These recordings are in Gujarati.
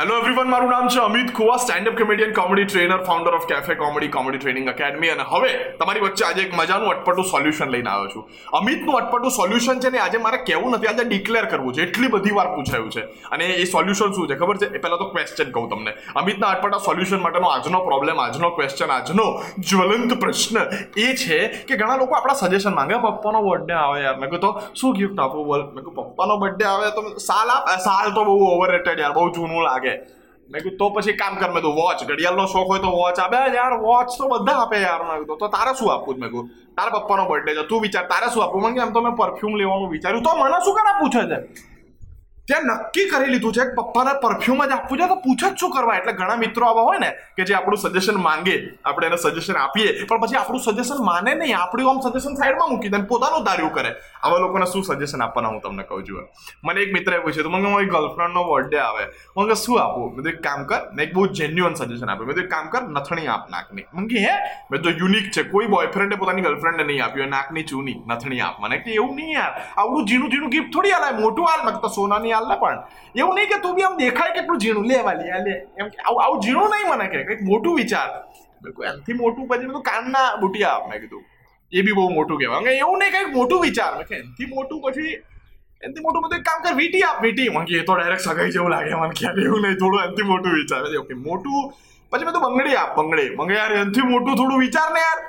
હેલો એવરીવન મારું નામ છે Amit Khuva standup comedian comedy trainer founder of cafe comedy comedy training academy અને હવે તમારી વચ્ચે આજે એક મજાનું અટપટું સોલ્યુશન લઈને આવ્યો છું. અમિતનું અટપટું સોલ્યુશન છે ને આજે મારે કહેવું નથી, આજે ડિક્લેર કરવું છે. એટલી બધી વાર પૂછાયું છે. અને એ સોલ્યુશન શું છે, ખબર છે? એ પહેલાં તો ક્વેશ્ચન કહું તમને. અમિતના અટપટા સોલ્યુશન માટેનો આજનો પ્રોબ્લેમ આજનો ક્વેશ્ચન આજનો જ્વલંત પ્રશ્ન એ છે કે ઘણા લોકો આપણા સજેશન માંગે પપ્પાનો બર્થડે આવે યાર. મેં કહું તો શું ગિફ્ટ આપું? બોલ. મેં કહું પપ્પાનો બર્થડે આવે તો સાલ આપ. સાલ તો બહુ ઓવર યાર, બહુ જૂનું લાગે. મેં કીધું, તો પછી કામ કર. મેં તો વોચ ઘડિયાળનો શોખ હોય તો વોચ આપે યાર વોચ તો બધા આપે યાર. મેં કીધું, તો તારે શું આપવું? મેં કીધું, તારા પપ્પાનો બર્થડે છે. તું વિચાર, તારે શું આપવું? મને એમ તો મેં પરફ્યુમ લેવાનું વિચાર્યું. તો મને શું કરા પૂછે છે? ત્યાં નક્કી કરી લીધું છે કે પપ્પાને પરફ્યુમ જ આપવું છે, તો પૂછે જ શું કરવા. એટલે ઘણા મિત્રો આવા હોય ને, કે જે આપણું સજેશન માંગે, આપણે એને સજેશન આપીએ, પણ પછી આપણું સજેશન માને નહીં, આપણું આમ સજેશન સાઈડમાં મૂકી દે પોતાનું ધાર્યું કરે. આવા લોકોને શું સજેશન આપવાના હું તમને કહું છું. મને એક મિત્રએ પૂછ્યું તો મને મારી ગર્લફ્રેન્ડનો બર્થડે આવે. મને શું આપું? મેં એક કામ કર, મેં એક બહુ જેન્યુઅન સજેશન આપ્યું. મેં એક કામ કર, નથણી આપ નાકની. મને હે? મેં તો યુનિક છે, કોઈ બોયફ્રેન્ડે પોતાની ગર્લફ્રેન્ડને નહીં આપ્યું નાકની ચૂની, નથણી આપ. મને કે એવું નહીં યાર, આવડું ઝીણું ઝીણું ગિફ્ટ થોડી હાલ મોટું હાલ. મેં તો સોનાની હાલ ને પણ. એવું નહીં કે તું બી આમ દેખાય કેટલું ઝીણું. લે લે. એમ કે આવું આવું ઝીણું નહીં મને કે, કંઈક મોટું વિચાર. એનાથી મોટું પછી મેં કાનના બુટિયા મેં કીધું. એ બી બહુ મોટું કહેવાય. એવું નહીં, કંઈક મોટું વિચાર. મેં કે એનાથી મોટું પછી એમથી મોટું બધું કામ કર, વીટી આપ, વીટી. મને એ તો ડાયરેક્ટ સગાઈ જેવું લાગે મને ખ્યાલ એવું નહીં, થોડું એમથી મોટું વિચાર. ઓકે, મોટું. પછી મેં બંગડી આપ, બંગડી. બંગડી યાર, એનથી મોટું થોડું વિચાર ને યાર.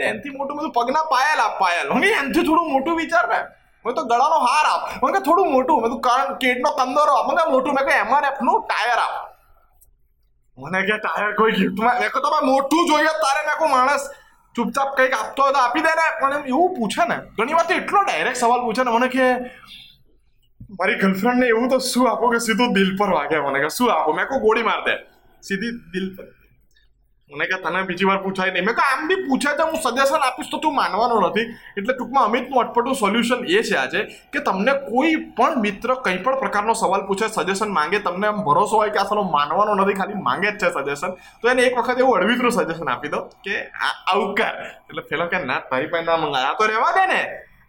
એનથી મોટું બધું પગના પાયલ આપ, પાયલ. હું એનથી થોડું મોટું વિચાર ને. મેં તો ગળાનો હાર આપ. મને કે થોડું મોટું. મેં તો કેડનો કંદોરો આપ. મને મોટું. મેં કે એમઆરએફનું ટાયર આપ. મને કે, ટાયર કોઈ ગિફ્ટમાં મેં કહું તમે મોટું જોઈએ તારે મેં કોઈ માણસ ચૂપચાપ કંઈક આપતો હોય તો આપી દે ને. પણ એવું પૂછે ને, ઘણી વાર તો એટલો ડાયરેક્ટ સવાલ પૂછે ને, મને કે, મારી ગર્લફ્રેન્ડને એવું તો શું આપો કે સીધું દિલ પર વાગે? મને કે, શું આપો? મેં કોઈ ગોળી માર દે. સીધી દિલ પર. મને કે તને બીજી વાર પૂછાય નહીં. મેં કે આમ બી પૂછે તો હું સજેશન આપીશ તો તું માનવાનો નથી. એટલે ટૂંકમાં અમિતનું અટપટું સોલ્યુશન એ છે આજે કે તમને કોઈ પણ મિત્ર કંઈ પણ પ્રકારનો સવાલ પૂછે સજેશન માંગે, તમને આમ ભરોસો હોય કે આ સાલો માનવાનો નથી, ખાલી માંગે જ છે સજેશન તો એને એક વખત એવું અડવિતરું સજેશન આપી દો કે આ આવું કર. એટલે પેલો કે, ના, તારી પાસે ના મંગાય. આ તો રહેવા દે ને.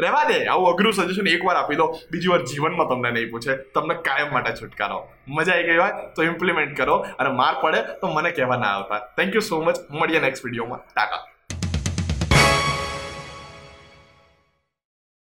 રહેવા દે, આવું અઘરું સજેશન એકવાર આપી દો, બીજી વાર જીવનમાં તમને નહીં પૂછે, તમને કાયમ માટે છુટકારો. મજા આવી ગઈ હોય તો ઇમ્પ્લિમેન્ટ કરો, અને માર પડે તો મને કહેવા ના આવતા. થેન્ક યુ સો મચ મળીએ નેક્સ્ટ વિડીયોમાં ટાટા